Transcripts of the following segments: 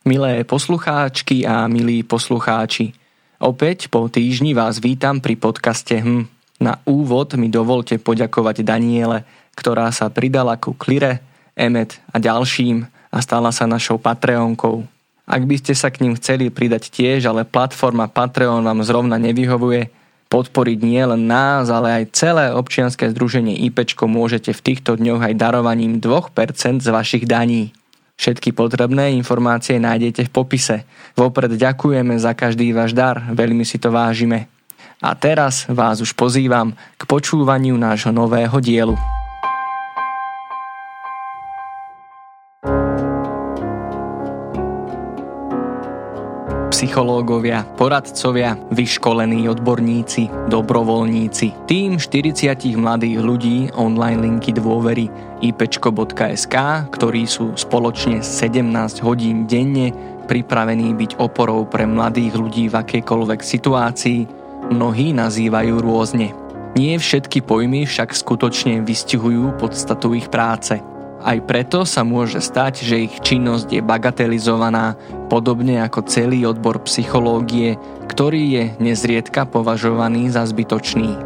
Milé poslucháčky a milí poslucháči, opäť po týždni vás vítam pri podcaste HM. Na úvod mi dovolte poďakovať Daniele, ktorá sa pridala ku Klire, Emet a ďalším a stala sa našou Patreonkou. Ak by ste sa k ním chceli pridať tiež, ale platforma Patreon vám zrovna nevyhovuje, podporiť nie len nás, ale aj celé občianske združenie IPčko môžete v týchto dňoch aj darovaním 2% z vašich daní. Všetky potrebné informácie nájdete v popise. Vopred ďakujeme za každý váš dar, veľmi si to vážime. A teraz vás už pozývam k počúvaniu nášho nového dielu. Psychológovia, poradcovia, vyškolení odborníci, dobrovoľníci. Tým 40 mladých ľudí online linky dôvery ipečko.sk, ktorí sú spoločne 17 hodín denne pripravení byť oporou pre mladých ľudí v akejkoľvek situácii, mnohí nazývajú rôzne. Nie všetky pojmy však skutočne vystihujú podstatu ich práce – aj preto sa môže stať, že ich činnosť je bagatelizovaná, podobne ako celý odbor psychológie, ktorý je nezriedka považovaný za zbytočný.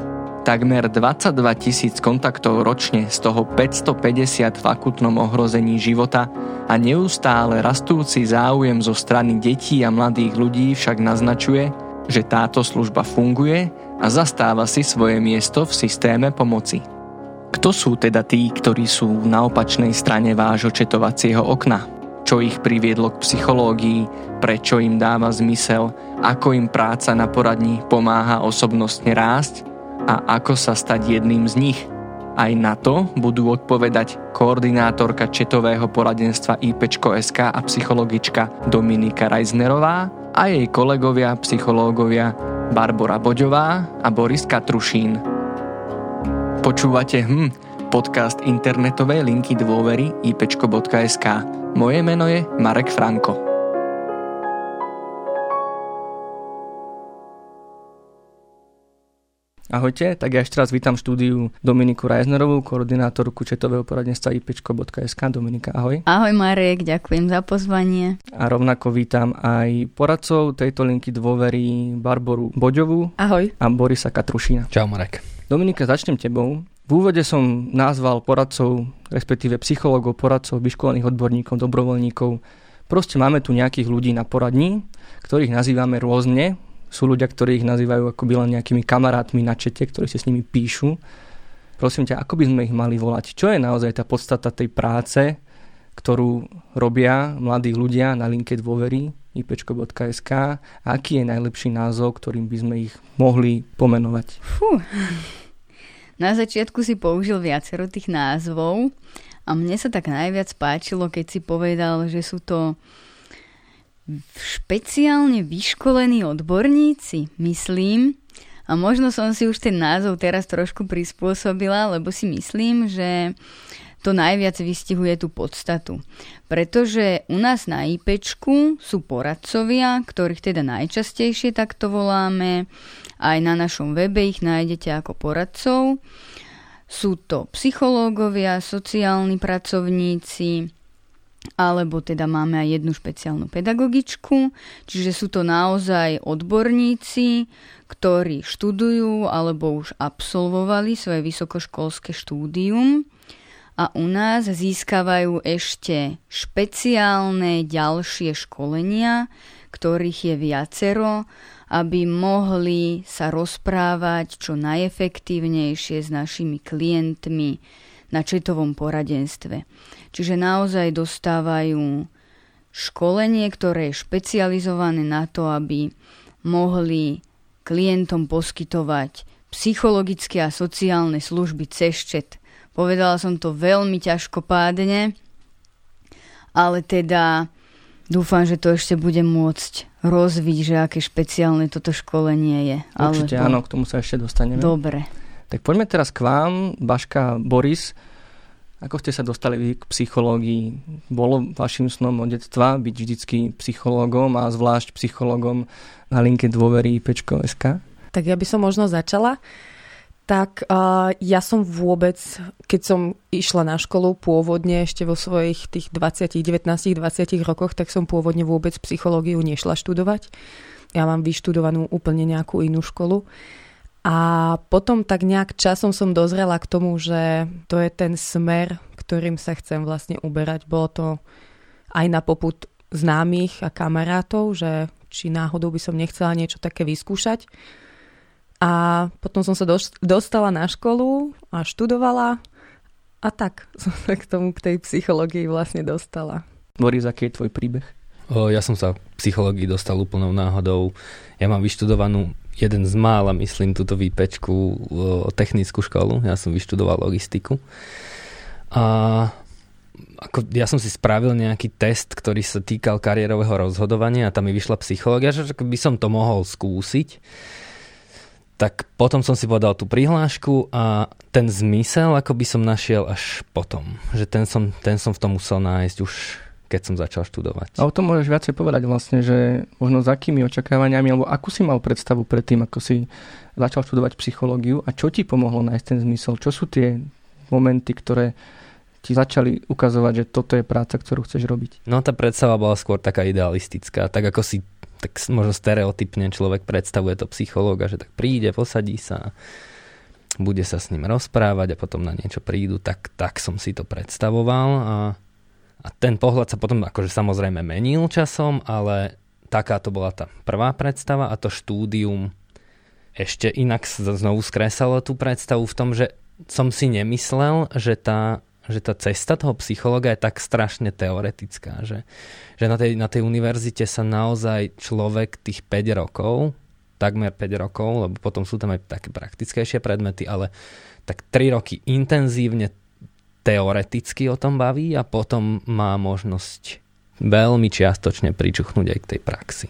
Takmer 22 tisíc kontaktov ročne, z toho 550 v akutnom ohrození života a neustále rastúci záujem zo strany detí a mladých ľudí však naznačuje, že táto služba funguje a zastáva si svoje miesto v systéme pomoci. Kto sú teda tí, ktorí sú na opačnej strane vášho četovacieho okna? Čo ich priviedlo k psychológii, prečo im dáva zmysel, ako im práca na poradni pomáha osobnostne rásť a ako sa stať jedným z nich. Aj na to budú odpovedať koordinátorka četového poradenstva IPčko.sk a psychologička Dominika Reisnerová a jej kolegovia psychológovia Barbara Boďová a Boris Katrušín. Počúvate hm, podcast internetovej linky dôvery ipečko.sk. Moje meno je Marek Franko. Ahojte, tak ja ešte raz vítam štúdiu Dominiku Reisnerovú, koordinátorku četového poradenstva ipečko.sk. Dominika, ahoj. Ahoj Marek, ďakujem za pozvanie. A rovnako vítam aj poradcov tejto linky dôvery Barboru Boďovú. Ahoj. A Borisa Katrušina. Čau Marek. Dominika, začnem tebou. V úvode som nazval poradcov, respektíve psychológov, poradcov, vyškolených odborníkov, dobrovoľníkov. Proste máme tu nejakých ľudí na poradní, ktorých nazývame rôzne. Sú ľudia, ktorí ich nazývajú ako len nejakými kamarátmi na čete, ktorí si s nimi píšu. Prosím ťa, ako by sme ich mali volať? Čo je naozaj tá podstata tej práce, ktorú robia mladí ľudia na linke dôvery ipečko.sk aký je najlepší názov, ktorým by sme ich mohli pomenovať? Fú. Na začiatku si použil viacero tých názvov a mne sa tak najviac páčilo, keď si povedal, že sú to špeciálne vyškolení odborníci, myslím. A možno som si už ten názov teraz trošku prispôsobila, lebo si myslím, že to najviac vystihuje tú podstatu. Pretože u nás na IPčku sú poradcovia, ktorých teda najčastejšie takto voláme. Aj na našom webe ich nájdete ako poradcov. Sú to psychológovia, sociálni pracovníci, alebo teda máme aj jednu špeciálnu pedagogičku, čiže sú to naozaj odborníci, ktorí študujú alebo už absolvovali svoje vysokoškolské štúdium a u nás získavajú ešte špeciálne ďalšie školenia, ktorých je viacero, aby mohli sa rozprávať čo najefektívnejšie s našimi klientmi na četovom poradenstve. Čiže naozaj dostávajú školenie, ktoré je špecializované na to, aby mohli klientom poskytovať psychologické a sociálne služby cez čet Povedala som to veľmi ťažkopádne, ale teda dúfam, že to ešte bude môcť rozviť, že aké špeciálne toto školenie je. Určite Alebo... áno, k tomu sa ešte dostaneme. Dobre. Tak poďme teraz k vám, Baška Boris. Ako ste sa dostali vy k psychológii? Bolo vašim snom od detstva byť vždycky psychológom a zvlášť psychológom na linke dôvery Pečko.sk? Tak ja by som možno začala Tak uh, ja som vôbec, keď som išla na školu pôvodne ešte vo svojich tých 20, 19, 20 rokoch, tak som pôvodne vôbec psychológiu nešla študovať. Ja mám vyštudovanú úplne nejakú inú školu. A potom tak nejak časom som dozrela k tomu, že to je ten smer, ktorým sa chcem vlastne uberať. Bolo to aj na poput známych a kamarátov, že či náhodou by som nechcela niečo také vyskúšať. A potom som sa dostala na školu a študovala a tak som sa k tomu, k tej psychológii vlastne dostala. Boris, aký je tvoj príbeh? O, ja som sa v psychológii dostal úplnou náhodou. Ja mám vyštudovanú jeden z mála, myslím, túto výpečku o, technickú školu. Ja som vyštudoval logistiku. A ako, ja som si spravil nejaký test, ktorý sa týkal kariérového rozhodovania a tam mi vyšla psychológia, že by som to mohol skúsiť tak potom som si povedal tú prihlášku a ten zmysel ako by som našiel až potom. Že ten som, ten som v tom musel nájsť už keď som začal študovať. A o tom môžeš viacej povedať vlastne, že možno s akými očakávaniami, alebo akú si mal predstavu predtým, ako si začal študovať psychológiu a čo ti pomohlo nájsť ten zmysel? Čo sú tie momenty, ktoré ti začali ukazovať, že toto je práca, ktorú chceš robiť? No tá predstava bola skôr taká idealistická, tak ako si tak možno stereotypne človek predstavuje to psychológa, že tak príde, posadí sa, bude sa s ním rozprávať a potom na niečo prídu, tak, tak som si to predstavoval a, a ten pohľad sa potom akože samozrejme menil časom, ale taká to bola tá prvá predstava a to štúdium ešte inak znovu skresalo tú predstavu v tom, že som si nemyslel, že tá že tá cesta toho psychologa je tak strašne teoretická, že, že na, tej, na tej univerzite sa naozaj človek tých 5 rokov, takmer 5 rokov, lebo potom sú tam aj také praktickejšie predmety, ale tak 3 roky intenzívne teoreticky o tom baví a potom má možnosť veľmi čiastočne pričuchnúť aj k tej praxi.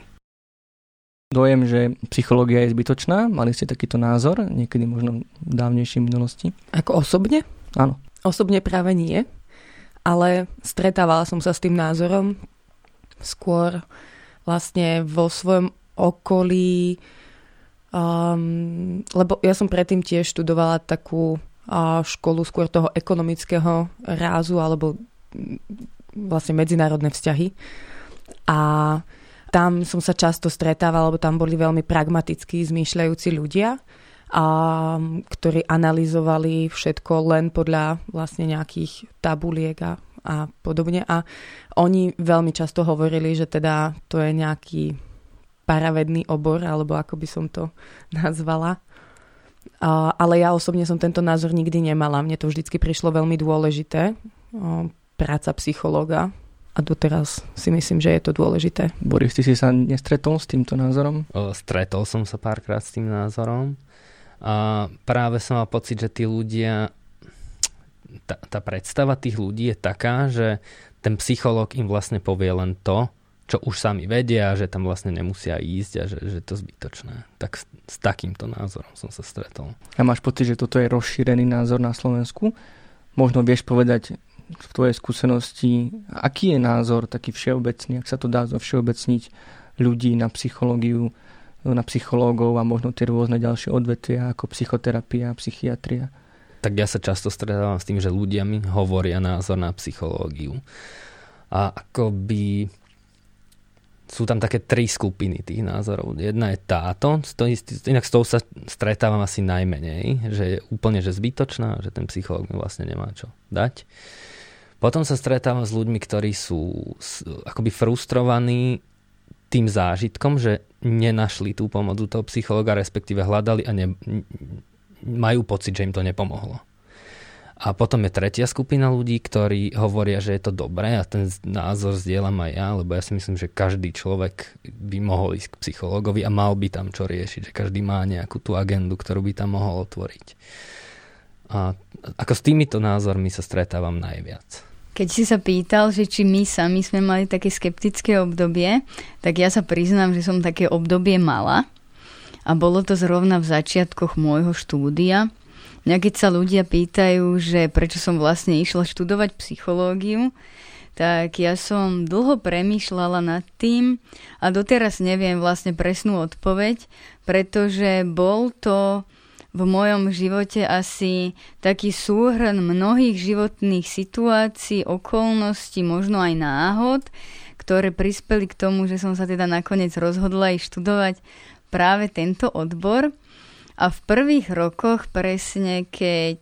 Dojem, že psychológia je zbytočná? Mali ste takýto názor? Niekedy možno v dávnejšej minulosti? Ako osobne? Áno. Osobne práve nie, ale stretávala som sa s tým názorom skôr vlastne vo svojom okolí, um, lebo ja som predtým tiež študovala takú uh, školu skôr toho ekonomického rázu alebo vlastne medzinárodné vzťahy. A tam som sa často stretávala, lebo tam boli veľmi pragmatickí, zmýšľajúci ľudia a, ktorí analyzovali všetko len podľa vlastne nejakých tabuliek a, a podobne. A oni veľmi často hovorili, že teda to je nejaký paravedný obor, alebo ako by som to nazvala. A, ale ja osobne som tento názor nikdy nemala. Mne to vždycky prišlo veľmi dôležité. O, práca psychológa a doteraz si myslím, že je to dôležité. Boris, ty si sa nestretol s týmto názorom? O, stretol som sa párkrát s tým názorom. A práve som mal pocit, že tí ľudia, tá, tá predstava tých ľudí je taká, že ten psychológ im vlastne povie len to, čo už sami vedia, že tam vlastne nemusia ísť a že, že to zbytočné. Tak s, s takýmto názorom som sa stretol. A máš pocit, že toto je rozšírený názor na Slovensku? Možno vieš povedať v tvojej skúsenosti, aký je názor taký všeobecný, ak sa to dá zo všeobecniť ľudí na psychológiu na psychológov a možno tie rôzne ďalšie odvetvia ako psychoterapia, psychiatria. Tak ja sa často stretávam s tým, že ľudia mi hovoria názor na psychológiu. A akoby sú tam také tri skupiny tých názorov. Jedna je táto, inak s tou sa stretávam asi najmenej, že je úplne že zbytočná, že ten psychológ mi vlastne nemá čo dať. Potom sa stretávam s ľuďmi, ktorí sú akoby frustrovaní tým zážitkom, že nenašli tú pomoc u toho psychologa, respektíve hľadali a ne, majú pocit, že im to nepomohlo. A potom je tretia skupina ľudí, ktorí hovoria, že je to dobré a ten názor zdieľam aj ja, lebo ja si myslím, že každý človek by mohol ísť k psychologovi a mal by tam čo riešiť, že každý má nejakú tú agendu, ktorú by tam mohol otvoriť. A ako s týmito názormi sa stretávam najviac. Keď si sa pýtal, že či my sami sme mali také skeptické obdobie, tak ja sa priznám, že som také obdobie mala. A bolo to zrovna v začiatkoch môjho štúdia. Mňa keď sa ľudia pýtajú, že prečo som vlastne išla študovať psychológiu, tak ja som dlho premýšľala nad tým a doteraz neviem vlastne presnú odpoveď, pretože bol to v mojom živote asi taký súhrn mnohých životných situácií, okolností, možno aj náhod, ktoré prispeli k tomu, že som sa teda nakoniec rozhodla aj študovať práve tento odbor. A v prvých rokoch presne, keď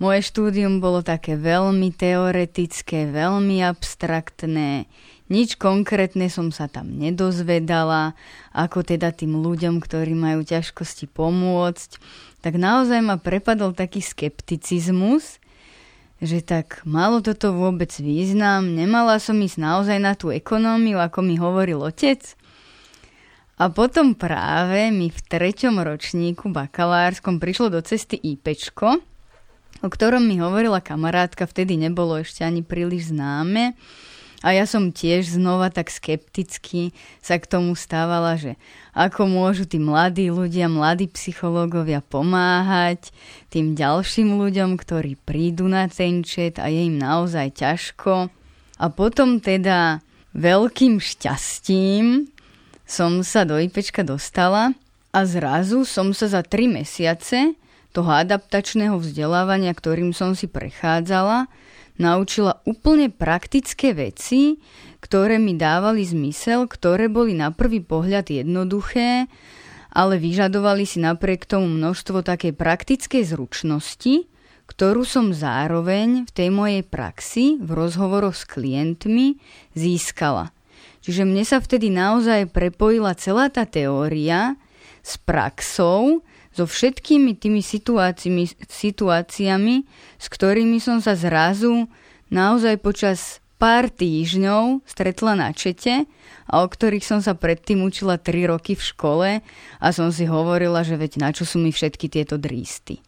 moje štúdium bolo také veľmi teoretické, veľmi abstraktné, nič konkrétne som sa tam nedozvedala, ako teda tým ľuďom, ktorí majú ťažkosti pomôcť, tak naozaj ma prepadol taký skepticizmus, že tak malo toto vôbec význam, nemala som ísť naozaj na tú ekonómiu, ako mi hovoril otec. A potom práve mi v treťom ročníku bakalárskom prišlo do cesty IPčko, o ktorom mi hovorila kamarátka, vtedy nebolo ešte ani príliš známe. A ja som tiež znova tak skepticky sa k tomu stávala, že ako môžu tí mladí ľudia, mladí psychológovia pomáhať tým ďalším ľuďom, ktorí prídu na ten čet a je im naozaj ťažko. A potom teda veľkým šťastím som sa do IPčka dostala a zrazu som sa za tri mesiace toho adaptačného vzdelávania, ktorým som si prechádzala, naučila úplne praktické veci, ktoré mi dávali zmysel, ktoré boli na prvý pohľad jednoduché, ale vyžadovali si napriek tomu množstvo takej praktickej zručnosti, ktorú som zároveň v tej mojej praxi, v rozhovoroch s klientmi získala. Čiže mne sa vtedy naozaj prepojila celá tá teória s praxou, so všetkými tými situáciami, situáciami, s ktorými som sa zrazu naozaj počas pár týždňov stretla na čete a o ktorých som sa predtým učila 3 roky v škole a som si hovorila, že veď na čo sú mi všetky tieto drísty.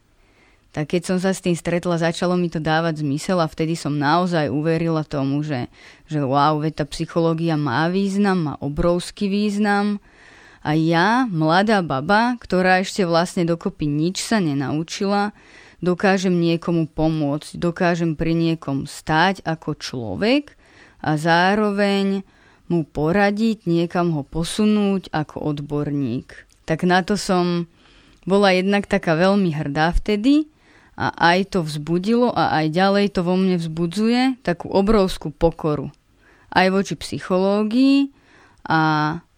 Tak keď som sa s tým stretla, začalo mi to dávať zmysel a vtedy som naozaj uverila tomu, že, že wow, veď tá psychológia má význam, má obrovský význam a ja, mladá baba, ktorá ešte vlastne dokopy nič sa nenaučila, dokážem niekomu pomôcť, dokážem pri niekom stáť ako človek a zároveň mu poradiť, niekam ho posunúť ako odborník. Tak na to som bola jednak taká veľmi hrdá vtedy a aj to vzbudilo a aj ďalej to vo mne vzbudzuje takú obrovskú pokoru. Aj voči psychológii a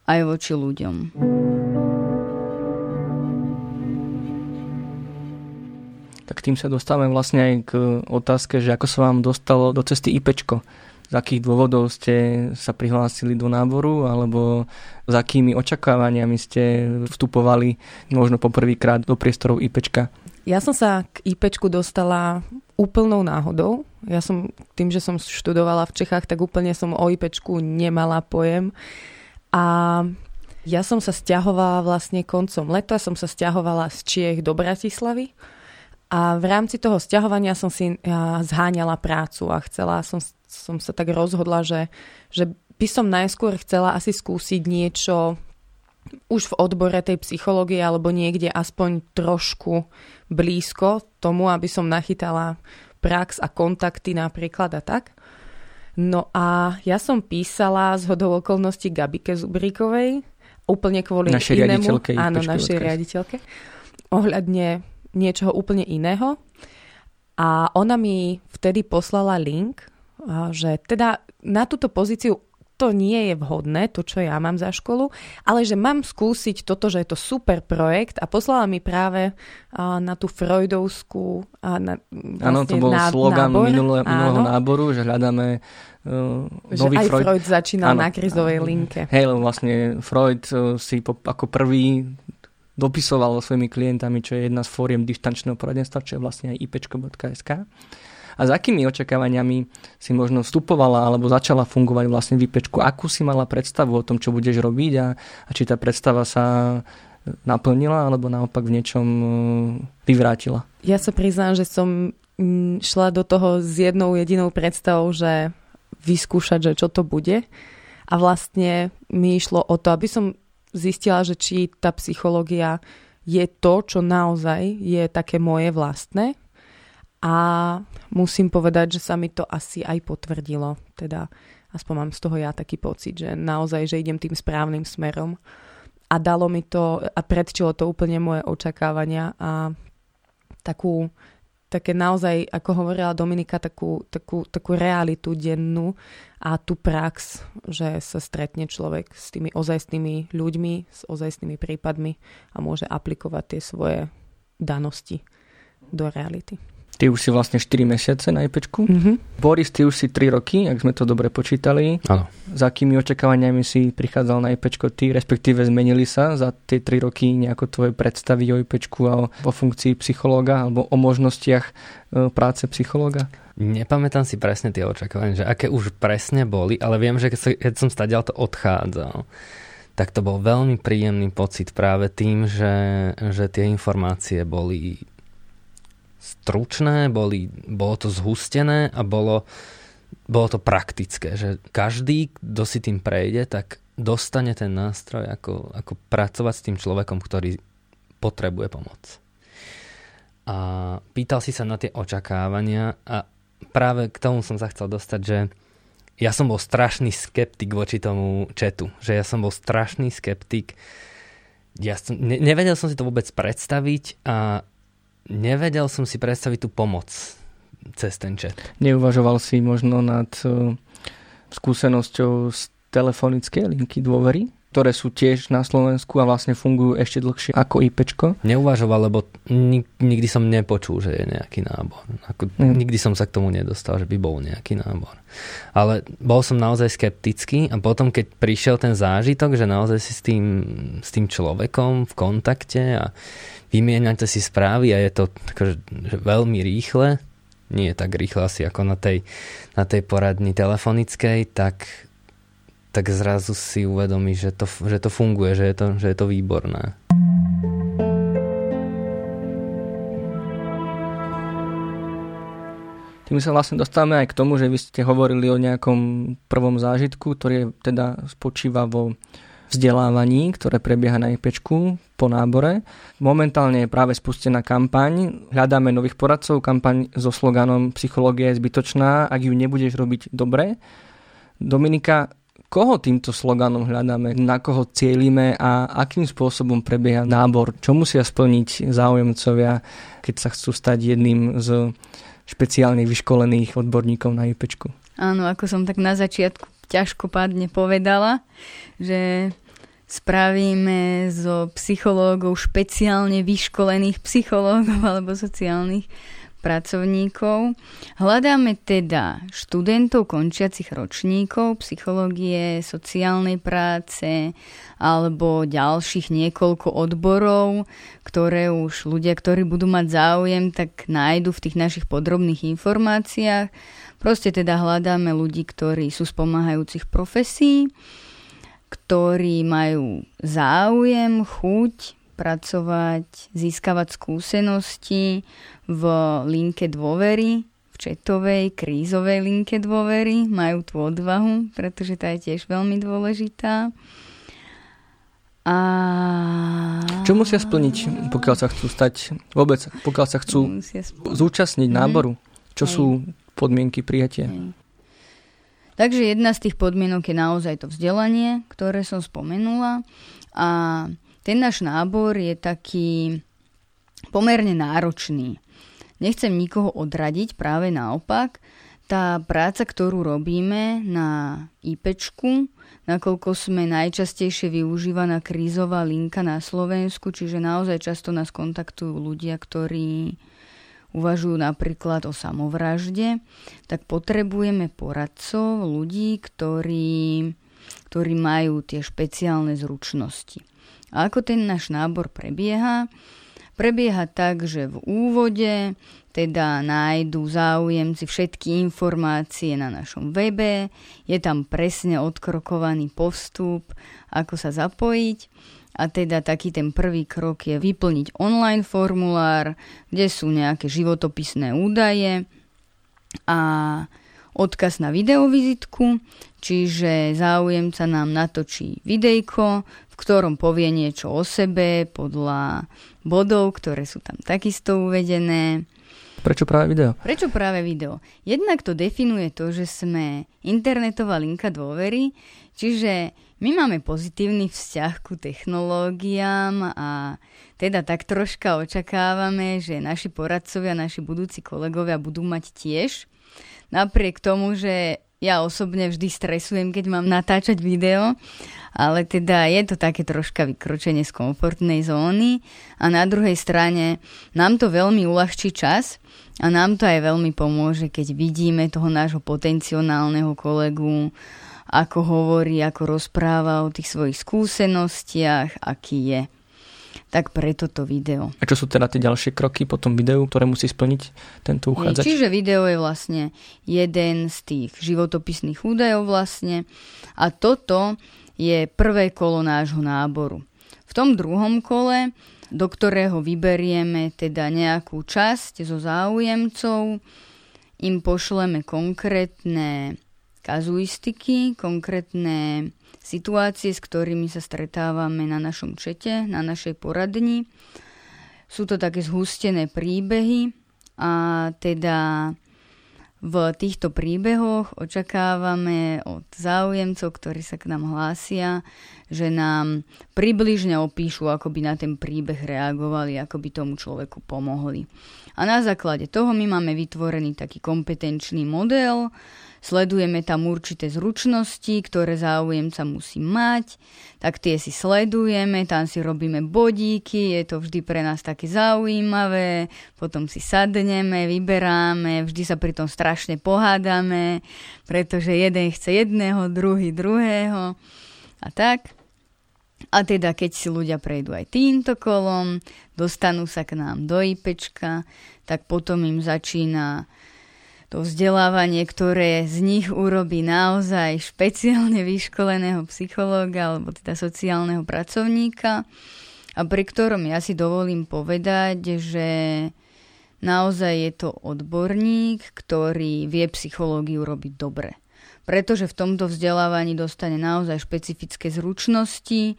aj voči ľuďom. Tak tým sa dostávame vlastne aj k otázke, že ako sa vám dostalo do cesty IPčko. Z akých dôvodov ste sa prihlásili do náboru alebo s akými očakávaniami ste vstupovali možno poprvýkrát do priestorov IPčka? Ja som sa k IPčku dostala úplnou náhodou. Ja som tým, že som študovala v Čechách, tak úplne som o IPčku nemala pojem. A ja som sa stiahovala vlastne koncom leta, som sa stiahovala z Čiech do Bratislavy a v rámci toho stiahovania som si zháňala prácu a chcela som, som sa tak rozhodla, že, že by som najskôr chcela asi skúsiť niečo už v odbore tej psychológie alebo niekde aspoň trošku blízko tomu, aby som nachytala prax a kontakty napríklad a tak. No a ja som písala z hodou okolností Gabike Zubríkovej, úplne kvôli našej inému. Riaditeľke, áno, našej riaditeľke. Ohľadne niečoho úplne iného. A ona mi vtedy poslala link, že teda na túto pozíciu to nie je vhodné, to, čo ja mám za školu, ale že mám skúsiť toto, že je to super projekt a poslala mi práve uh, na tú freudovskú uh, na, vlastne Áno, to bol ná, slogan nábor. minulého, minulého náboru, že hľadáme uh, nový aj Freud. Freud začínal áno, na krizovej linke. Hej, lebo vlastne Freud uh, si po, ako prvý dopisoval so svojimi klientami, čo je jedna z fóriem distančného poradenstva, čo je vlastne aj ipečko.sk a s akými očakávaniami si možno vstupovala alebo začala fungovať vlastne v IPčku. Akú si mala predstavu o tom, čo budeš robiť a, a či tá predstava sa naplnila alebo naopak v niečom e, vyvrátila? Ja sa priznám, že som mm, šla do toho s jednou jedinou predstavou, že vyskúšať, že čo to bude. A vlastne mi išlo o to, aby som zistila, že či tá psychológia je to, čo naozaj je také moje vlastné a musím povedať, že sa mi to asi aj potvrdilo. Teda aspoň mám z toho ja taký pocit, že naozaj, že idem tým správnym smerom. A dalo mi to, a predčilo to úplne moje očakávania a takú také naozaj, ako hovorila Dominika, takú, takú, takú realitu dennú a tú prax, že sa stretne človek s tými ozajstnými ľuďmi, s ozajstnými prípadmi a môže aplikovať tie svoje danosti do reality. Ty už si vlastne 4 mesiace na IPčku. Mm-hmm. Boris, ty už si 3 roky, ak sme to dobre počítali. Áno. Za akými očakávaniami si prichádzal na IPčko ty, respektíve zmenili sa za tie 3 roky nejako tvoje predstavy o IPčku a o, o funkcii psychológa alebo o možnostiach e, práce psychológa? Nepamätám si presne tie očakávania, že aké už presne boli, ale viem, že keď som stadiaľ to odchádzal, tak to bol veľmi príjemný pocit práve tým, že, že tie informácie boli stručné, boli, bolo to zhustené a bolo, bolo to praktické, že každý, kto si tým prejde, tak dostane ten nástroj, ako, ako pracovať s tým človekom, ktorý potrebuje pomoc. A pýtal si sa na tie očakávania a práve k tomu som sa chcel dostať, že ja som bol strašný skeptik voči tomu četu, že ja som bol strašný skeptik, ja som, ne, nevedel som si to vôbec predstaviť a nevedel som si predstaviť tú pomoc cez ten chat. Neuvažoval si možno nad uh, skúsenosťou z telefonickej linky dôvery? Ktoré sú tiež na Slovensku a vlastne fungujú ešte dlhšie ako IPčko. Neuvažoval, lebo nikdy som nepočul, že je nejaký nábor. Ako, mm. Nikdy som sa k tomu nedostal, že by bol nejaký nábor. Ale bol som naozaj skeptický a potom, keď prišiel ten zážitok, že naozaj si s tým, s tým človekom v kontakte a vymieňate si správy a je to akože, že veľmi rýchle, nie tak rýchle asi ako na tej, na tej poradni telefonickej, tak tak zrazu si uvedomí, že to, že to funguje, že je to, že je to výborné. Tým sa vlastne dostávame aj k tomu, že vy ste hovorili o nejakom prvom zážitku, ktorý teda spočíva vo vzdelávaní, ktoré prebieha na IPčku po nábore. Momentálne je práve spustená kampaň. Hľadáme nových poradcov. Kampaň so sloganom Psychológia je zbytočná, ak ju nebudeš robiť dobre. Dominika, koho týmto sloganom hľadáme, na koho cieľime a akým spôsobom prebieha nábor, čo musia splniť záujemcovia, keď sa chcú stať jedným z špeciálne vyškolených odborníkov na IPčku. Áno, ako som tak na začiatku ťažkopádne povedala, že spravíme zo psychológov špeciálne vyškolených psychológov alebo sociálnych pracovníkov. Hľadáme teda študentov končiacich ročníkov psychológie, sociálnej práce alebo ďalších niekoľko odborov, ktoré už ľudia, ktorí budú mať záujem, tak nájdu v tých našich podrobných informáciách. Proste teda hľadáme ľudí, ktorí sú z pomáhajúcich profesí, ktorí majú záujem, chuť pracovať, získavať skúsenosti v linke dôvery, v četovej, krízovej linke dôvery. Majú tú odvahu, pretože tá je tiež veľmi dôležitá. A... Čo musia splniť, pokiaľ sa chcú stať, vôbec, pokiaľ sa chcú zúčastniť mm. náboru? Čo Hej. sú podmienky prijatia? Hej. Takže jedna z tých podmienok je naozaj to vzdelanie, ktoré som spomenula. A ten náš nábor je taký pomerne náročný. Nechcem nikoho odradiť, práve naopak. Tá práca, ktorú robíme na IPčku, nakoľko sme najčastejšie využívaná krízová linka na Slovensku, čiže naozaj často nás kontaktujú ľudia, ktorí uvažujú napríklad o samovražde, tak potrebujeme poradcov, ľudí, ktorí, ktorí majú tie špeciálne zručnosti. A ako ten náš nábor prebieha? Prebieha tak, že v úvode teda nájdú záujemci všetky informácie na našom webe, je tam presne odkrokovaný postup, ako sa zapojiť. A teda taký ten prvý krok je vyplniť online formulár, kde sú nejaké životopisné údaje a odkaz na videovizitku, čiže záujemca nám natočí videjko, v ktorom povie niečo o sebe podľa bodov, ktoré sú tam takisto uvedené. Prečo práve video? Prečo práve video? Jednak to definuje to, že sme internetová linka dôvery, čiže My máme pozitívny vzťah ku technológiám a teda tak troška očakávame, že naši poradcovia, naši budúci kolegovia budú mať tiež. Napriek tomu, že ja osobne vždy stresujem, keď mám natáčať video, ale teda je to také troška vykročenie z komfortnej zóny a na druhej strane nám to veľmi uľahčí čas a nám to aj veľmi pomôže, keď vidíme toho nášho potenciálneho kolegu, ako hovorí, ako rozpráva o tých svojich skúsenostiach, aký je. Tak preto to video. A čo sú teda tie ďalšie kroky po tom videu, ktoré musí splniť tento uchádzač? Čiže video je vlastne jeden z tých životopisných údajov vlastne a toto je prvé kolo nášho náboru. V tom druhom kole, do ktorého vyberieme teda nejakú časť zo záujemcov, im pošleme konkrétne kazuistiky, konkrétne situácie, s ktorými sa stretávame na našom čete, na našej poradni. Sú to také zhustené príbehy a teda v týchto príbehoch očakávame od záujemcov, ktorí sa k nám hlásia, že nám približne opíšu, ako by na ten príbeh reagovali, ako by tomu človeku pomohli. A na základe toho my máme vytvorený taký kompetenčný model, Sledujeme tam určité zručnosti, ktoré záujemca musí mať, tak tie si sledujeme, tam si robíme bodíky, je to vždy pre nás také zaujímavé, potom si sadneme, vyberáme, vždy sa pri tom strašne pohádame, pretože jeden chce jedného, druhý druhého a tak. A teda keď si ľudia prejdú aj týmto kolom, dostanú sa k nám do IPčka, tak potom im začína to vzdelávanie, ktoré z nich urobí naozaj špeciálne vyškoleného psychológa alebo teda sociálneho pracovníka a pri ktorom ja si dovolím povedať, že naozaj je to odborník, ktorý vie psychológiu robiť dobre. Pretože v tomto vzdelávaní dostane naozaj špecifické zručnosti,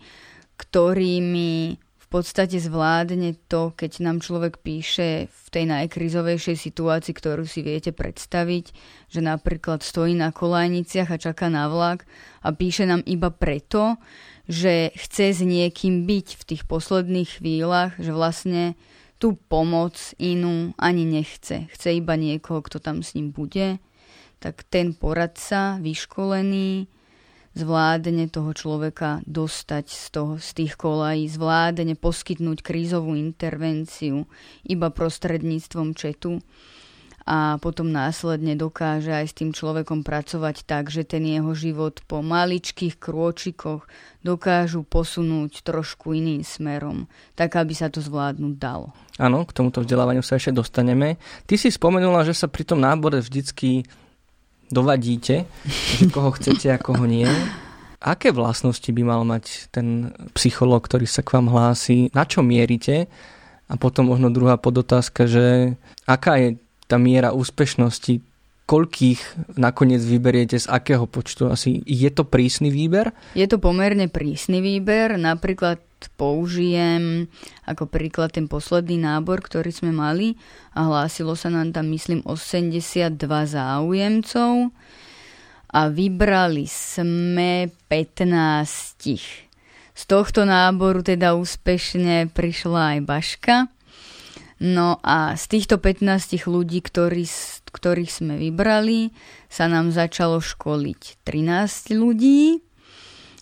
ktorými podstate zvládne to, keď nám človek píše v tej najkrizovejšej situácii, ktorú si viete predstaviť, že napríklad stojí na kolajniciach a čaká na vlak a píše nám iba preto, že chce s niekým byť v tých posledných chvíľach, že vlastne tú pomoc inú ani nechce. Chce iba niekoho, kto tam s ním bude. Tak ten poradca, vyškolený, zvládne toho človeka dostať z, toho, z tých kolají, zvládne poskytnúť krízovú intervenciu iba prostredníctvom četu a potom následne dokáže aj s tým človekom pracovať tak, že ten jeho život po maličkých krôčikoch dokážu posunúť trošku iným smerom, tak aby sa to zvládnuť dalo. Áno, k tomuto vzdelávaniu sa ešte dostaneme. Ty si spomenula, že sa pri tom nábore vždycky dovadíte, že koho chcete a koho nie. Aké vlastnosti by mal mať ten psychológ, ktorý sa k vám hlási? Na čo mierite? A potom možno druhá podotázka, že aká je tá miera úspešnosti koľkých nakoniec vyberiete z akého počtu? Asi je to prísny výber? Je to pomerne prísny výber. Napríklad použijem ako príklad ten posledný nábor, ktorý sme mali a hlásilo sa nám tam, myslím, 82 záujemcov a vybrali sme 15. Z tohto náboru teda úspešne prišla aj Baška. No a z týchto 15 ľudí, ktorí, ktorých sme vybrali, sa nám začalo školiť 13 ľudí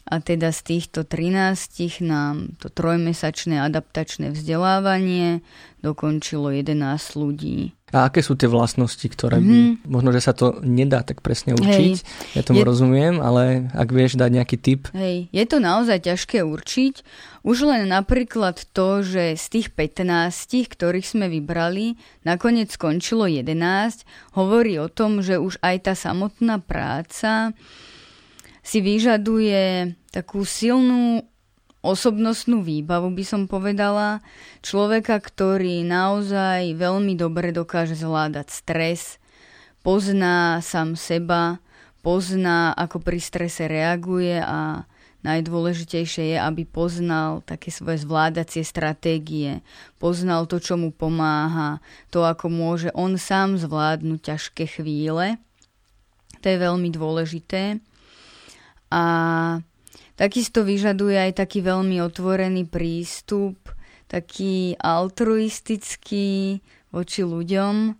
a teda z týchto 13 nám to trojmesačné adaptačné vzdelávanie dokončilo 11 ľudí. A aké sú tie vlastnosti, ktoré by... Mm-hmm. Možno, že sa to nedá tak presne určiť, Hej. ja tomu je... rozumiem, ale ak vieš dať nejaký tip. Hej, je to naozaj ťažké určiť. Už len napríklad to, že z tých 15, ktorých sme vybrali, nakoniec skončilo 11, hovorí o tom, že už aj tá samotná práca si vyžaduje takú silnú osobnostnú výbavu, by som povedala. Človeka, ktorý naozaj veľmi dobre dokáže zvládať stres, pozná sám seba, pozná, ako pri strese reaguje a najdôležitejšie je, aby poznal také svoje zvládacie stratégie, poznal to, čo mu pomáha, to, ako môže on sám zvládnuť ťažké chvíle. To je veľmi dôležité. A takisto vyžaduje aj taký veľmi otvorený prístup, taký altruistický voči ľuďom,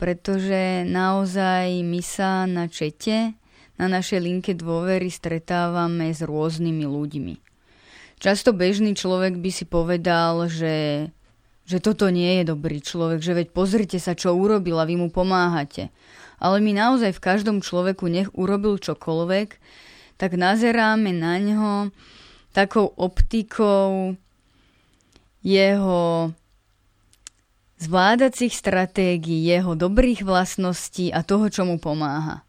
pretože naozaj my sa na čete, na našej linke dôvery stretávame s rôznymi ľuďmi. Často bežný človek by si povedal, že, že toto nie je dobrý človek, že veď pozrite sa, čo urobil a vy mu pomáhate. Ale my naozaj v každom človeku, nech urobil čokoľvek, tak nazeráme na ňo takou optikou jeho zvládacích stratégií, jeho dobrých vlastností a toho, čo mu pomáha.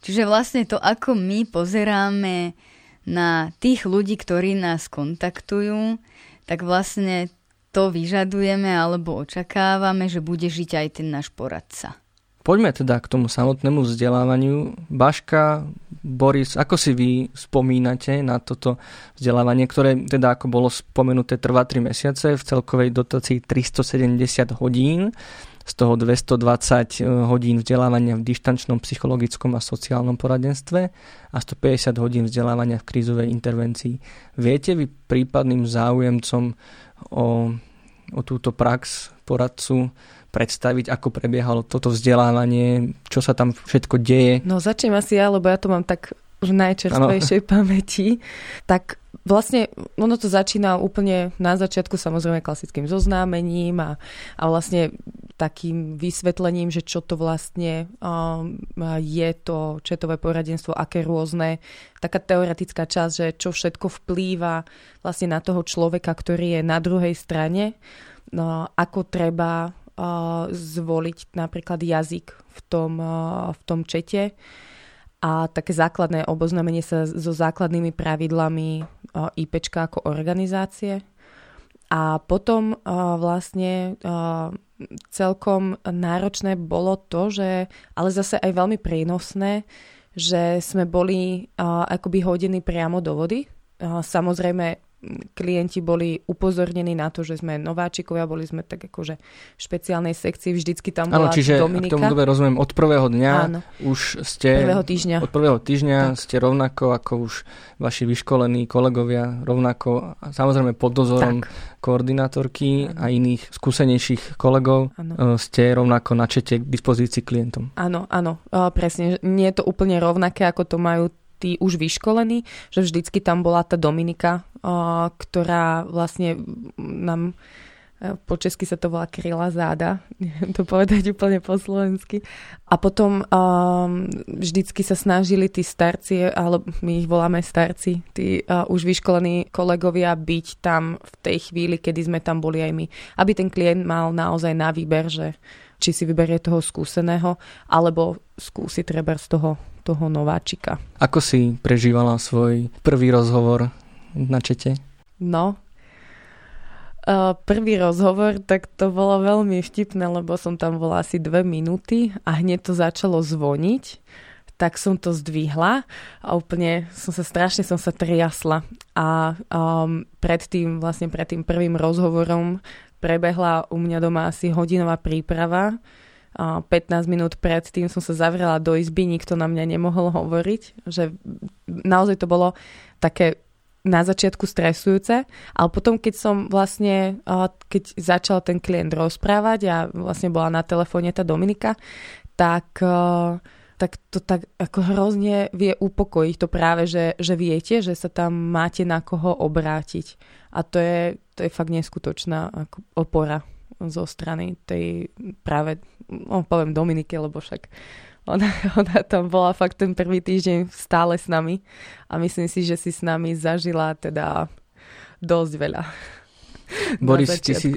Čiže vlastne to, ako my pozeráme na tých ľudí, ktorí nás kontaktujú, tak vlastne to vyžadujeme alebo očakávame, že bude žiť aj ten náš poradca. Poďme teda k tomu samotnému vzdelávaniu. Baška, Boris, ako si vy spomínate na toto vzdelávanie, ktoré teda ako bolo spomenuté trvá 3 mesiace v celkovej dotácii 370 hodín, z toho 220 eh, hodín vzdelávania v dištančnom psychologickom a sociálnom poradenstve a 150 hodín vzdelávania v krízovej intervencii. Viete vy prípadným záujemcom o, o túto prax poradcu predstaviť, ako prebiehalo toto vzdelávanie, čo sa tam všetko deje? No začnem asi ja, lebo ja to mám tak v najčerstvejšej ano. pamäti. Tak vlastne ono to začína úplne na začiatku samozrejme klasickým zoznámením a, a vlastne takým vysvetlením, že čo to vlastne um, je to četové poradenstvo, aké rôzne, taká teoretická časť, že čo všetko vplýva vlastne na toho človeka, ktorý je na druhej strane, no, ako treba zvoliť napríklad jazyk v tom, v tom čete a také základné oboznámenie sa so základnými pravidlami IPčka ako organizácie. A potom vlastne celkom náročné bolo to, že, ale zase aj veľmi prínosné, že sme boli akoby hodení priamo do vody. Samozrejme, klienti boli upozornení na to, že sme nováčikovia, boli sme tak akože v špeciálnej sekcii, vždycky tam bola Áno, čiže Dominika. k tomu dobe rozumiem, od prvého dňa Áno. už ste... Prvého týždňa. Od prvého týždňa tak. ste rovnako ako už vaši vyškolení kolegovia, rovnako samozrejme pod dozorom tak. koordinátorky a iných skúsenejších kolegov Áno. E, ste rovnako na čete k dispozícii klientom. Áno, áno, presne. Nie je to úplne rovnaké, ako to majú tí už vyškolení, že vždycky tam bola tá Dominika, ktorá vlastne nám e, po česky sa to volá kryla záda, to povedať úplne po slovensky. A potom um, vždycky sa snažili tí starci, alebo my ich voláme starci, tí uh, už vyškolení kolegovia byť tam v tej chvíli, kedy sme tam boli aj my. Aby ten klient mal naozaj na výber, že či si vyberie toho skúseného, alebo skúsi treba z toho toho nováčika. Ako si prežívala svoj prvý rozhovor na čete? No, Uh, prvý rozhovor, tak to bolo veľmi vtipné, lebo som tam bola asi dve minúty a hneď to začalo zvoniť. Tak som to zdvihla a úplne som sa strašne som sa triasla. A um, pred tým, vlastne pred tým prvým rozhovorom prebehla u mňa doma asi hodinová príprava. 15 minút predtým som sa zavrela do izby, nikto na mňa nemohol hovoriť, že naozaj to bolo také na začiatku stresujúce, ale potom, keď som vlastne, keď začal ten klient rozprávať a vlastne bola na telefóne tá Dominika, tak, tak to tak ako hrozne vie upokojiť to práve, že, že viete, že sa tam máte na koho obrátiť. A to je, to je fakt neskutočná opora zo strany tej práve, no, poviem Dominike, lebo však ona, ona tam bola fakt ten prvý týždeň stále s nami a myslím si, že si s nami zažila teda dosť veľa. Boris ty, si,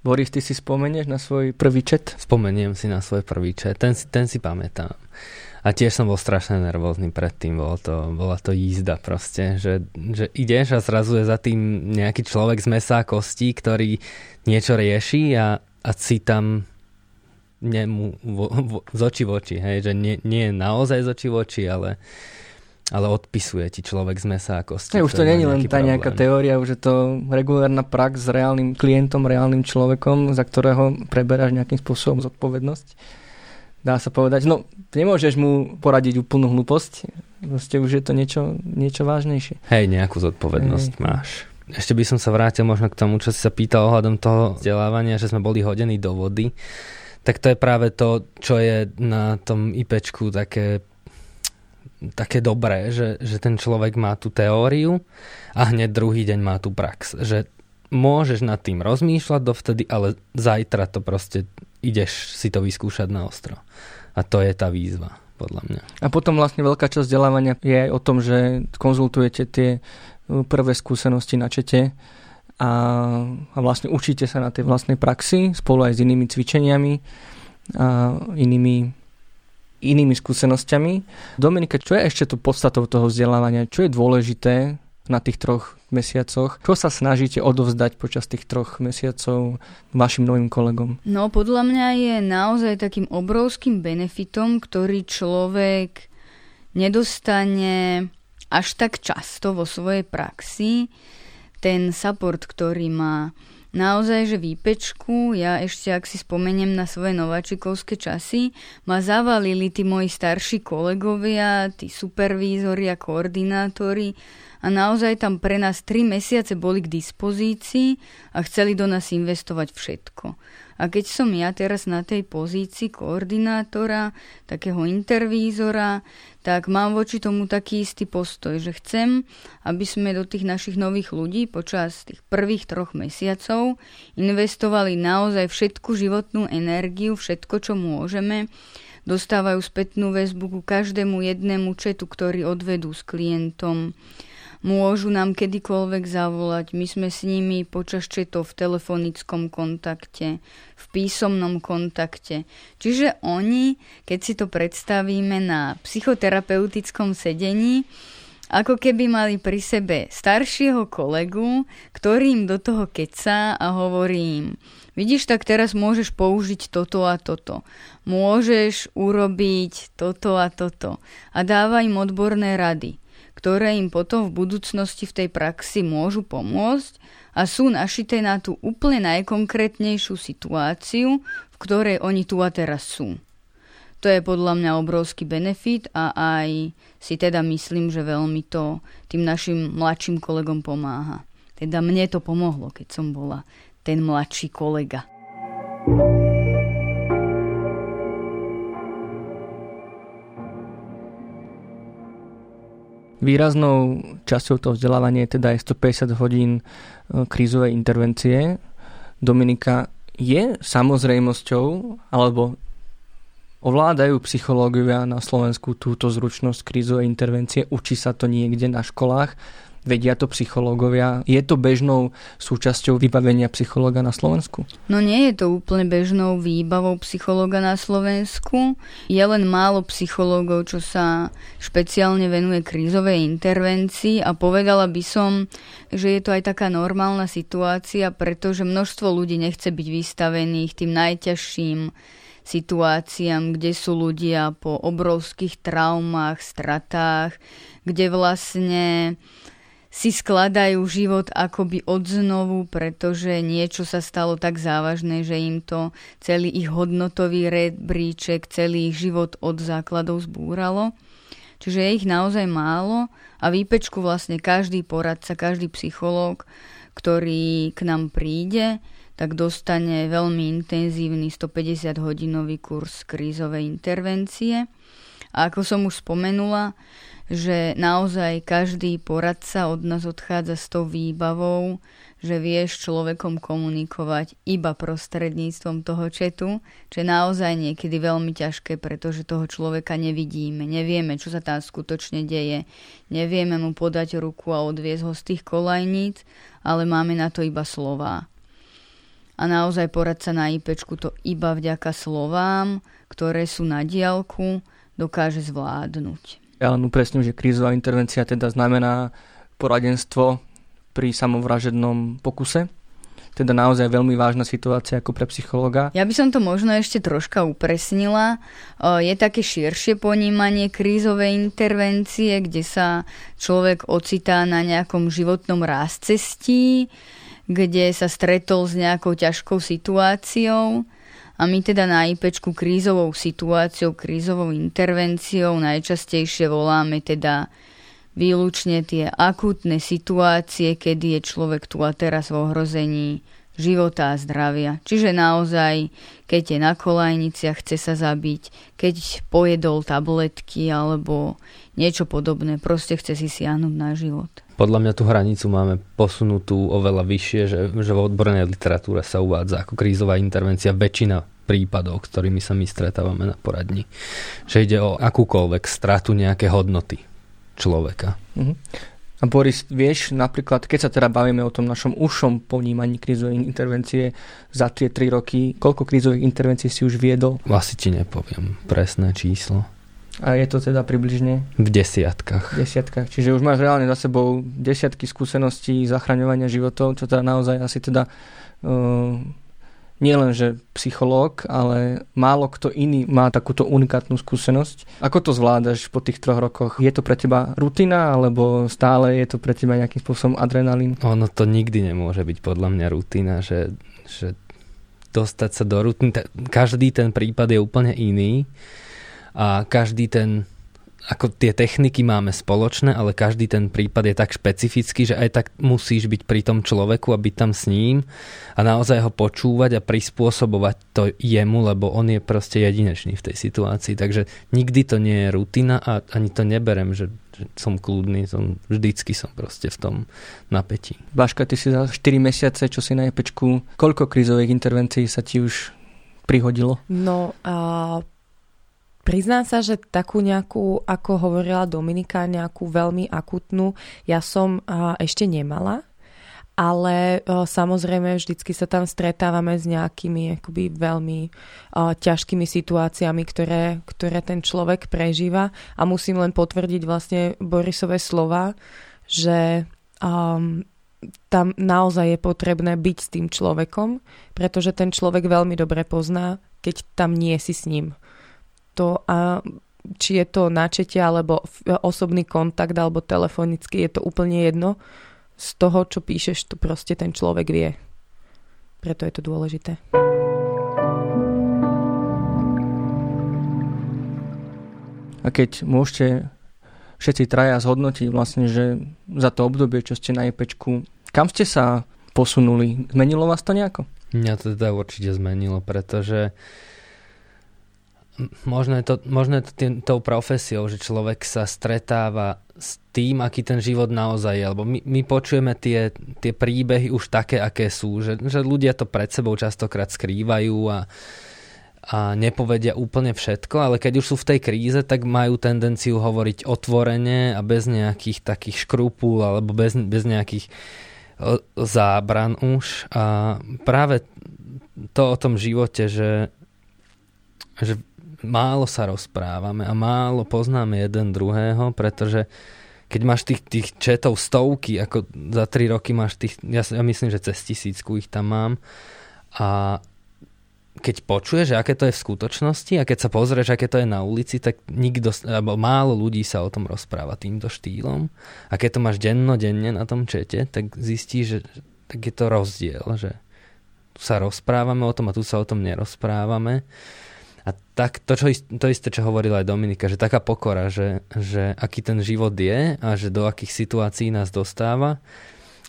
Boris, ty si spomenieš na svoj prvý čet? Spomeniem si na svoj prvý čet, ten, ten si pamätám. A tiež som bol strašne nervózny predtým, bolo to, bola to jízda proste, že, že ideš a zrazu je za tým nejaký človek z mesa a kostí, ktorý niečo rieši a, a si tam nemu vo, vo, z oči v oči, hej, že nie, nie je naozaj z oči v oči, ale, ale odpisuje ti človek z mesa a kosti. Ja, už to není len tá nejaká teória, už je to regulárna prax s reálnym klientom, reálnym človekom, za ktorého preberáš nejakým spôsobom zodpovednosť. dá sa povedať. No, nemôžeš mu poradiť úplnú hlúposť, proste už je to niečo, niečo vážnejšie. Hej, nejakú zodpovednosť Hej. máš. Ešte by som sa vrátil možno k tomu, čo si sa pýtal ohľadom toho vzdelávania, že sme boli hodení do vody. Tak to je práve to, čo je na tom IPčku také také dobré, že, že ten človek má tú teóriu a hneď druhý deň má tú prax. Že môžeš nad tým rozmýšľať dovtedy, ale zajtra to proste ideš si to vyskúšať na ostro. A to je tá výzva, podľa mňa. A potom vlastne veľká časť vzdelávania je aj o tom, že konzultujete tie uh, prvé skúsenosti na čete a, a vlastne učíte sa na tej vlastnej praxi spolu aj s inými cvičeniami a inými inými skúsenosťami. Dominika, čo je ešte tu podstatou toho vzdelávania? Čo je dôležité na tých troch mesiacoch? Čo sa snažíte odovzdať počas tých troch mesiacov vašim novým kolegom? No, podľa mňa je naozaj takým obrovským benefitom, ktorý človek nedostane až tak často vo svojej praxi. Ten support, ktorý má naozaj, že výpečku, ja ešte ak si spomeniem na svoje nováčikovské časy, ma zavalili tí moji starší kolegovia, tí supervízori a koordinátori a naozaj tam pre nás 3 mesiace boli k dispozícii a chceli do nás investovať všetko. A keď som ja teraz na tej pozícii koordinátora, takého intervízora, tak mám voči tomu taký istý postoj, že chcem, aby sme do tých našich nových ľudí počas tých prvých troch mesiacov investovali naozaj všetku životnú energiu, všetko, čo môžeme, dostávajú spätnú väzbu ku každému jednému četu, ktorý odvedú s klientom môžu nám kedykoľvek zavolať. My sme s nimi počas četov v telefonickom kontakte, v písomnom kontakte. Čiže oni, keď si to predstavíme na psychoterapeutickom sedení, ako keby mali pri sebe staršieho kolegu, ktorý im do toho keca a hovorí im, vidíš, tak teraz môžeš použiť toto a toto. Môžeš urobiť toto a toto. A dáva im odborné rady ktoré im potom v budúcnosti v tej praxi môžu pomôcť a sú našité na tú úplne najkonkrétnejšiu situáciu, v ktorej oni tu a teraz sú. To je podľa mňa obrovský benefit a aj si teda myslím, že veľmi to tým našim mladším kolegom pomáha. Teda mne to pomohlo, keď som bola ten mladší kolega. thank you Výraznou časťou toho vzdelávania je teda aj 150 hodín e, krízovej intervencie. Dominika, je samozrejmosťou, alebo ovládajú psychológovia na Slovensku túto zručnosť krízovej intervencie? Učí sa to niekde na školách? Vedia to psychológovia. Je to bežnou súčasťou vybavenia psychológa na Slovensku? No nie je to úplne bežnou výbavou psychológa na Slovensku. Je len málo psychológov, čo sa špeciálne venuje krízovej intervencii a povedala by som, že je to aj taká normálna situácia, pretože množstvo ľudí nechce byť vystavených tým najťažším situáciám, kde sú ľudia po obrovských traumách, stratách, kde vlastne si skladajú život akoby od znovu, pretože niečo sa stalo tak závažné, že im to celý ich hodnotový rebríček, celý ich život od základov zbúralo. Čiže je ich naozaj málo a výpečku vlastne každý poradca, každý psychológ, ktorý k nám príde, tak dostane veľmi intenzívny 150 hodinový kurz krízovej intervencie. A ako som už spomenula, že naozaj každý poradca od nás odchádza s tou výbavou, že vieš človekom komunikovať iba prostredníctvom toho četu, čo je naozaj niekedy veľmi ťažké, pretože toho človeka nevidíme, nevieme, čo sa tam skutočne deje, nevieme mu podať ruku a odviezť ho z tých kolajníc, ale máme na to iba slová. A naozaj poradca na IPčku to iba vďaka slovám, ktoré sú na diálku, dokáže zvládnuť. Ja len upresním, že krízová intervencia teda znamená poradenstvo pri samovražednom pokuse. Teda naozaj veľmi vážna situácia ako pre psychologa. Ja by som to možno ešte troška upresnila. Je také širšie ponímanie krízovej intervencie, kde sa človek ocitá na nejakom životnom rázcestí, kde sa stretol s nejakou ťažkou situáciou A my teda na IPčku krízovou situáciou, krízovou intervenciou najčastejšie voláme teda výlučne tie akútne situácie, kedy je človek tu a teraz v ohrození života a zdravia. Čiže naozaj, keď je na kolajniciach, chce sa zabiť, keď pojedol tabletky alebo niečo podobné, proste chce si siahnuť na život. Podľa mňa tú hranicu máme posunutú oveľa vyššie, že, že v odbornej literatúre sa uvádza ako krízová intervencia väčšina prípadov, ktorými sa my stretávame na poradni. Že ide o akúkoľvek stratu nejaké hodnoty človeka. Uh-huh. A Boris, vieš, napríklad, keď sa teda bavíme o tom našom ušom ponímaní krízovej intervencie za tie tri roky, koľko krízových intervencií si už viedol? Asi ti nepoviem presné číslo. A je to teda približne? V desiatkách. V desiatkách. Čiže už máš reálne za sebou desiatky skúseností zachraňovania životov, čo teda naozaj asi teda uh, nie len, že psychológ, ale málo kto iný má takúto unikátnu skúsenosť. Ako to zvládaš po tých troch rokoch? Je to pre teba rutina, alebo stále je to pre teba nejakým spôsobom adrenalín? Ono to nikdy nemôže byť podľa mňa rutina, že, že dostať sa do rutiny. Každý ten prípad je úplne iný a každý ten ako tie techniky máme spoločné, ale každý ten prípad je tak špecifický, že aj tak musíš byť pri tom človeku a byť tam s ním a naozaj ho počúvať a prispôsobovať to jemu, lebo on je proste jedinečný v tej situácii. Takže nikdy to nie je rutina a ani to neberem, že, že som kľudný, som, vždycky som proste v tom napätí. Blažka, ty si za 4 mesiace, čo si na jepečku, koľko krízových intervencií sa ti už prihodilo? No, a Priznám sa, že takú nejakú, ako hovorila Dominika, nejakú veľmi akutnú, ja som ešte nemala, ale samozrejme vždycky sa tam stretávame s nejakými akoby veľmi ťažkými situáciami, ktoré, ktoré ten človek prežíva. A musím len potvrdiť vlastne Borisové slova, že um, tam naozaj je potrebné byť s tým človekom, pretože ten človek veľmi dobre pozná, keď tam nie si s ním to a či je to načetie alebo osobný kontakt alebo telefonicky, je to úplne jedno. Z toho, čo píšeš, to proste ten človek vie. Preto je to dôležité. A keď môžete všetci traja zhodnotiť vlastne, že za to obdobie, čo ste na IPčku, kam ste sa posunuli? Zmenilo vás to nejako? Mňa to teda určite zmenilo, pretože uh, možno je to, možno je to tým, tou profesiou, že človek sa stretáva s tým, aký ten život naozaj je. Lebo my, my počujeme tie, tie príbehy už také, aké sú. Že, že ľudia to pred sebou častokrát skrývajú a, a nepovedia úplne všetko, ale keď už sú v tej kríze, tak majú tendenciu hovoriť otvorene a bez nejakých takých škrupul alebo bez, bez nejakých zábran už. A práve to o tom živote, že, že málo sa rozprávame a málo poznáme jeden druhého, pretože keď máš tých, tých četov stovky, ako za tri roky máš tých, ja, ja myslím, že cez tisícku ich tam mám a keď počuješ, aké to je v skutočnosti a keď sa pozrieš, aké to je na ulici, tak nikto, alebo málo ľudí sa o tom rozpráva týmto štýlom. A keď to máš denno-denne na tom čete, tak zistíš, že tak je to rozdiel, že tu sa rozprávame o tom a tu sa o tom nerozprávame. A tak to, čo, to isté, čo hovorila aj Dominika, že taká pokora, že, že aký ten život je a že do akých situácií nás dostáva.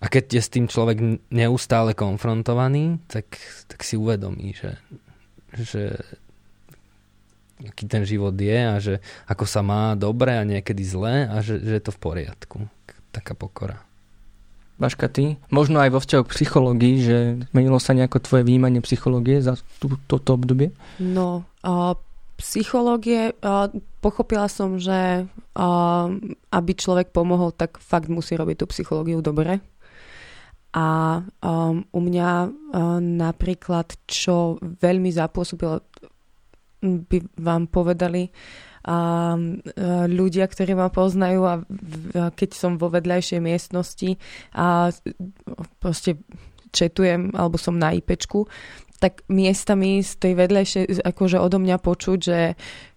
A keď je s tým človek neustále konfrontovaný, tak, tak si uvedomí, že, že aký ten život je a že ako sa má dobre a niekedy zle a že, že je to v poriadku. Taká pokora. Baška, ty? Možno aj vo vzťahu k psychológii, že zmenilo sa nejako tvoje vnímanie psychológie za tú, toto obdobie? No, uh, psychológie, uh, pochopila som, že uh, aby človek pomohol, tak fakt musí robiť tú psychológiu dobre. A um, u mňa uh, napríklad, čo veľmi zapôsobilo, by vám povedali, a ľudia, ktorí ma poznajú a keď som vo vedľajšej miestnosti a proste četujem alebo som na IPčku, tak miestami z tej vedľajšej akože odo mňa počuť, že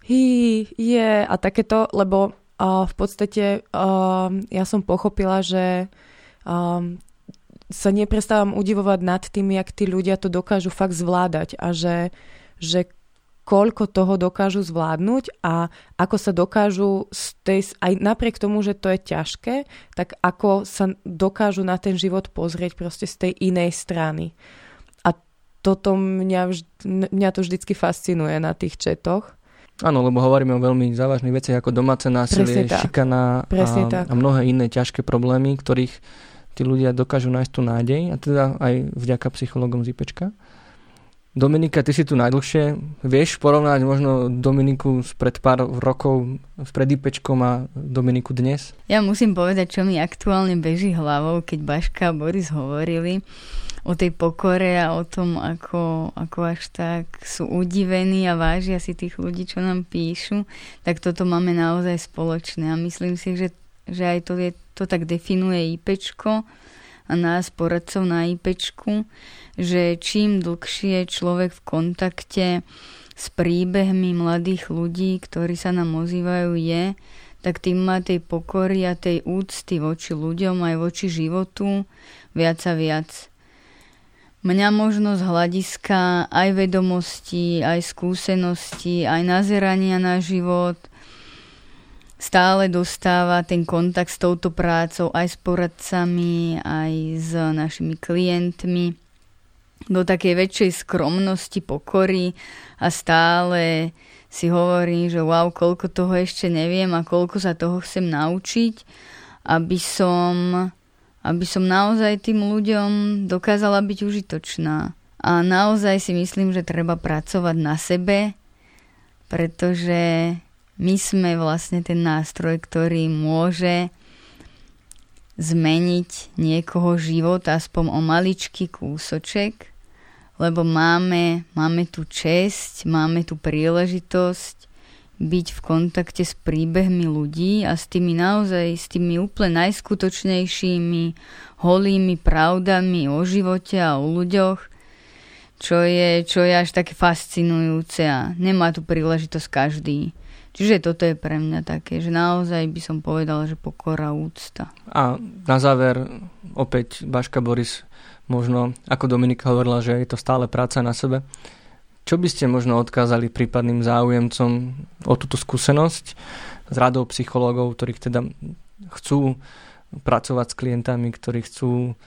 hi, je a takéto, lebo uh, v podstate uh, ja som pochopila, že um, sa neprestávam udivovať nad tým, jak tí ľudia to dokážu fakt zvládať a že že koľko toho dokážu zvládnuť a ako sa dokážu z tej, aj napriek tomu, že to je ťažké, tak ako sa dokážu na ten život pozrieť proste z tej inej strany. A toto mňa, mňa to vždycky fascinuje na tých četoch. Áno, lebo hovoríme o veľmi závažných veciach ako domáce násilie, šikana a, a mnohé iné ťažké problémy, ktorých tí ľudia dokážu nájsť tú nádej a teda aj vďaka psychologom z IPčka. Dominika, ty si tu najdlhšie. Vieš porovnať možno Dominiku spred pár rokov s predípečkom a Dominiku dnes? Ja musím povedať, čo mi aktuálne beží hlavou, keď Baška a Boris hovorili o tej pokore a o tom, ako, ako až tak sú udivení a vážia si tých ľudí, čo nám píšu, tak toto máme naozaj spoločné a myslím si, že, že aj to, je, to tak definuje IPčko a nás poradcov na IPčku, že čím dlhšie človek v kontakte s príbehmi mladých ľudí, ktorí sa nám ozývajú, je, tak tým má tej pokory a tej úcty voči ľuďom aj voči životu viac a viac. Mňa možno z hľadiska aj vedomostí, aj skúseností, aj nazerania na život stále dostáva ten kontakt s touto prácou aj s poradcami, aj s našimi klientmi do takej väčšej skromnosti, pokory a stále si hovorím, že wow, koľko toho ešte neviem a koľko sa toho chcem naučiť, aby som, aby som naozaj tým ľuďom dokázala byť užitočná. A naozaj si myslím, že treba pracovať na sebe, pretože my sme vlastne ten nástroj, ktorý môže zmeniť niekoho život aspoň o maličký kúsoček lebo máme, máme tu česť, máme tu príležitosť byť v kontakte s príbehmi ľudí a s tými naozaj, s tými úplne najskutočnejšími, holými pravdami o živote a o ľuďoch, čo je, čo je až také fascinujúce a nemá tu príležitosť každý. Čiže toto je pre mňa také, že naozaj by som povedala, že pokora úcta. A na záver opäť Baška Boris možno, ako Dominika hovorila, že je to stále práca na sebe. Čo by ste možno odkázali prípadným záujemcom o túto skúsenosť s radou psychológov, ktorých teda chcú pracovať s klientami, ktorí chcú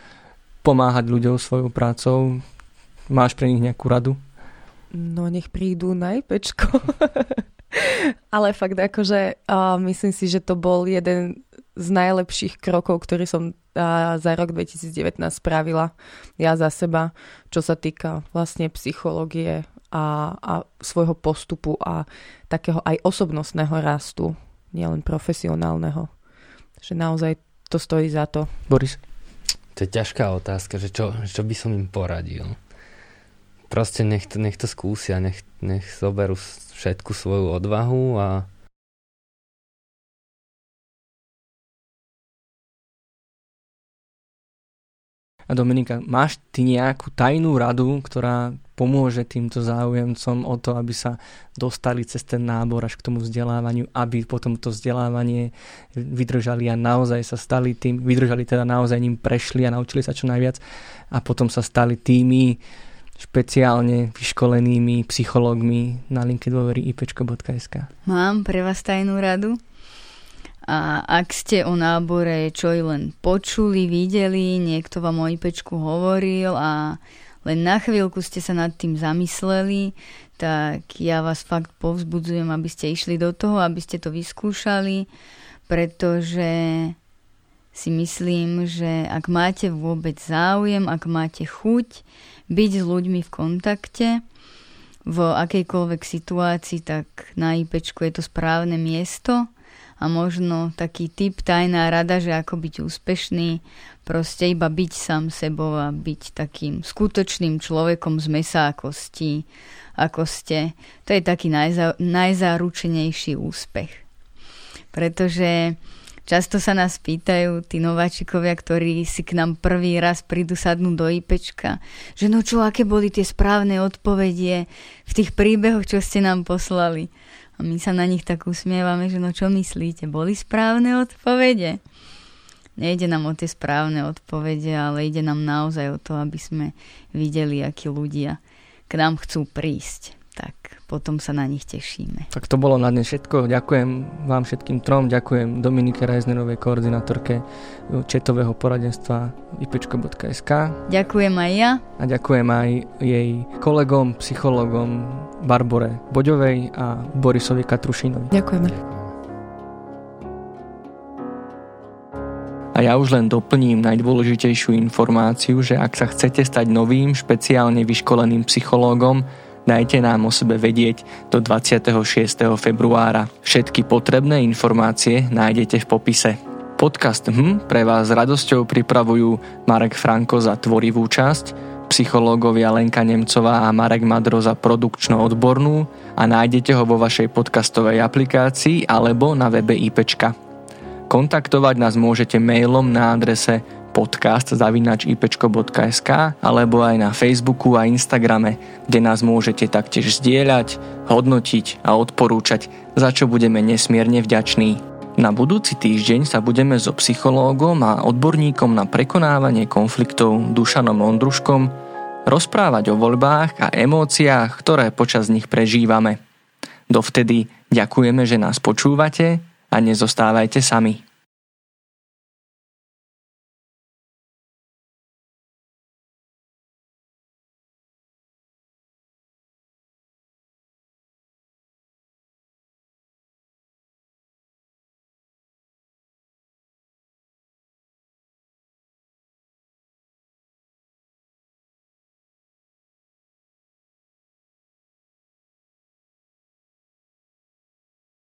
pomáhať ľuďom svojou prácou? Máš pre nich nejakú radu? No nech prídu na IPčko. Ale fakt akože uh, myslím si, že to bol jeden z najlepších krokov, ktorý som za rok 2019 spravila ja za seba, čo sa týka vlastne psychológie a, a svojho postupu a takého aj osobnostného rastu, nielen profesionálneho. Že naozaj to stojí za to. Boris? To je ťažká otázka, že čo, čo by som im poradil. Proste nech to, nech to skúsia, nech, nech zoberú všetku svoju odvahu a A Dominika, máš ty nejakú tajnú radu, ktorá pomôže týmto záujemcom o to, aby sa dostali cez ten nábor až k tomu vzdelávaniu, aby potom to vzdelávanie vydržali a naozaj sa stali tým, vydržali teda naozaj ním prešli a naučili sa čo najviac a potom sa stali tými špeciálne vyškolenými psychológmi na linke dôvery ipčko.sk. Mám pre vás tajnú radu. A ak ste o nábore čo i len počuli, videli, niekto vám o IPčku hovoril a len na chvíľku ste sa nad tým zamysleli, tak ja vás fakt povzbudzujem, aby ste išli do toho, aby ste to vyskúšali, pretože si myslím, že ak máte vôbec záujem, ak máte chuť byť s ľuďmi v kontakte, v akejkoľvek situácii, tak na IPčku je to správne miesto a možno taký typ tajná rada, že ako byť úspešný, proste iba byť sám sebou a byť takým skutočným človekom z mesa a kostí, ako ste. To je taký najza, najzáručenejší úspech. Pretože často sa nás pýtajú tí nováčikovia, ktorí si k nám prvý raz prídu sadnúť do IPčka, že no čo, aké boli tie správne odpovedie v tých príbehoch, čo ste nám poslali. A my sa na nich tak usmievame, že no čo myslíte, boli správne odpovede? Nejde nám o tie správne odpovede, ale ide nám naozaj o to, aby sme videli, akí ľudia k nám chcú prísť. Potom sa na nich tešíme. Tak to bolo na dnes všetko. Ďakujem vám všetkým trom, ďakujem Dominike Reisnerovej, koordinátorke četového poradenstva ipečko.sk. Ďakujem aj ja. A ďakujem aj jej kolegom, psychologom Barbore Boďovej a Borisovi Katrušinovi. Ďakujeme. A ja už len doplním najdôležitejšiu informáciu, že ak sa chcete stať novým, špeciálne vyškoleným psychológom, dajte nám o sebe vedieť do 26. februára. Všetky potrebné informácie nájdete v popise. Podcast HM pre vás s radosťou pripravujú Marek Franko za tvorivú časť, psychológovia Lenka Nemcová a Marek Madro za produkčno-odbornú a nájdete ho vo vašej podcastovej aplikácii alebo na webe IPčka. Kontaktovať nás môžete mailom na adrese podcast.ipečko.sk alebo aj na Facebooku a Instagrame, kde nás môžete taktiež zdieľať, hodnotiť a odporúčať, za čo budeme nesmierne vďační. Na budúci týždeň sa budeme so psychológom a odborníkom na prekonávanie konfliktov Dušanom Ondruškom rozprávať o voľbách a emóciách, ktoré počas nich prežívame. Dovtedy ďakujeme, že nás počúvate a nezostávajte sami.